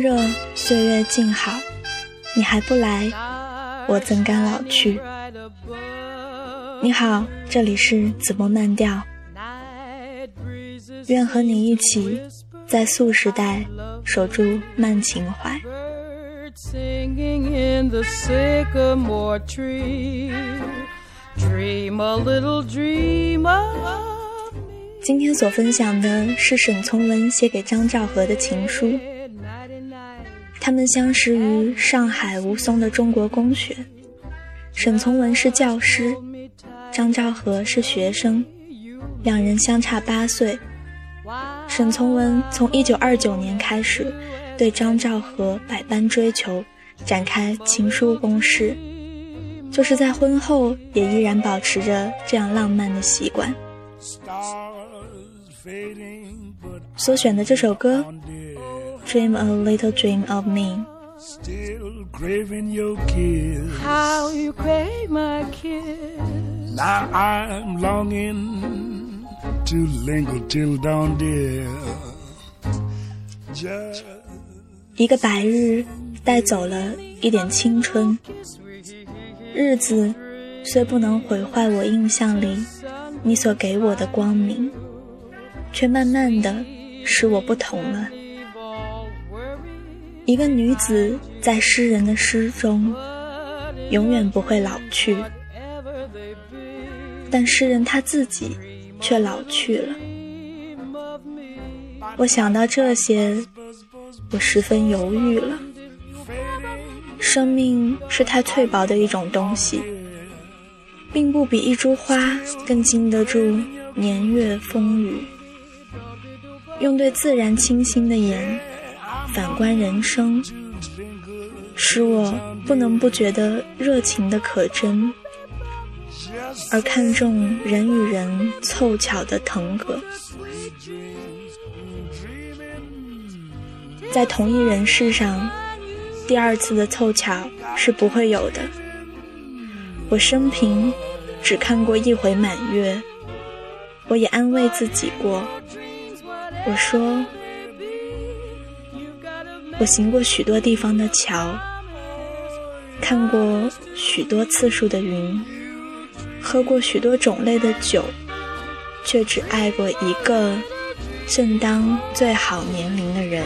月静好，你还不来，我怎敢老去？你好，这里是子墨慢调，愿和你一起在素时代守住慢情怀。今天所分享的是沈从文写给张兆和的情书。他们相识于上海吴淞的中国公学，沈从文是教师，张兆和是学生，两人相差八岁。沈从文从一九二九年开始对张兆和百般追求，展开情书攻势，就是在婚后也依然保持着这样浪漫的习惯。所选的这首歌《Dream a Little Dream of Me》。Still craving your kiss. How you crave my kiss. Now I'm longing to linger till dawn, dear. 一个白日带走了一点青春，日子虽不能毁坏我印象里你所给我的光明。却慢慢的使我不同了。一个女子在诗人的诗中，永远不会老去，但诗人他自己却老去了。我想到这些，我十分犹豫了。生命是太脆薄的一种东西，并不比一株花更经得住年月风雨。用对自然清新的眼反观人生，使我不能不觉得热情的可真，而看重人与人凑巧的腾格。在同一人世上，第二次的凑巧是不会有的。我生平只看过一回满月，我也安慰自己过。我说，我行过许多地方的桥，看过许多次数的云，喝过许多种类的酒，却只爱过一个正当最好年龄的人。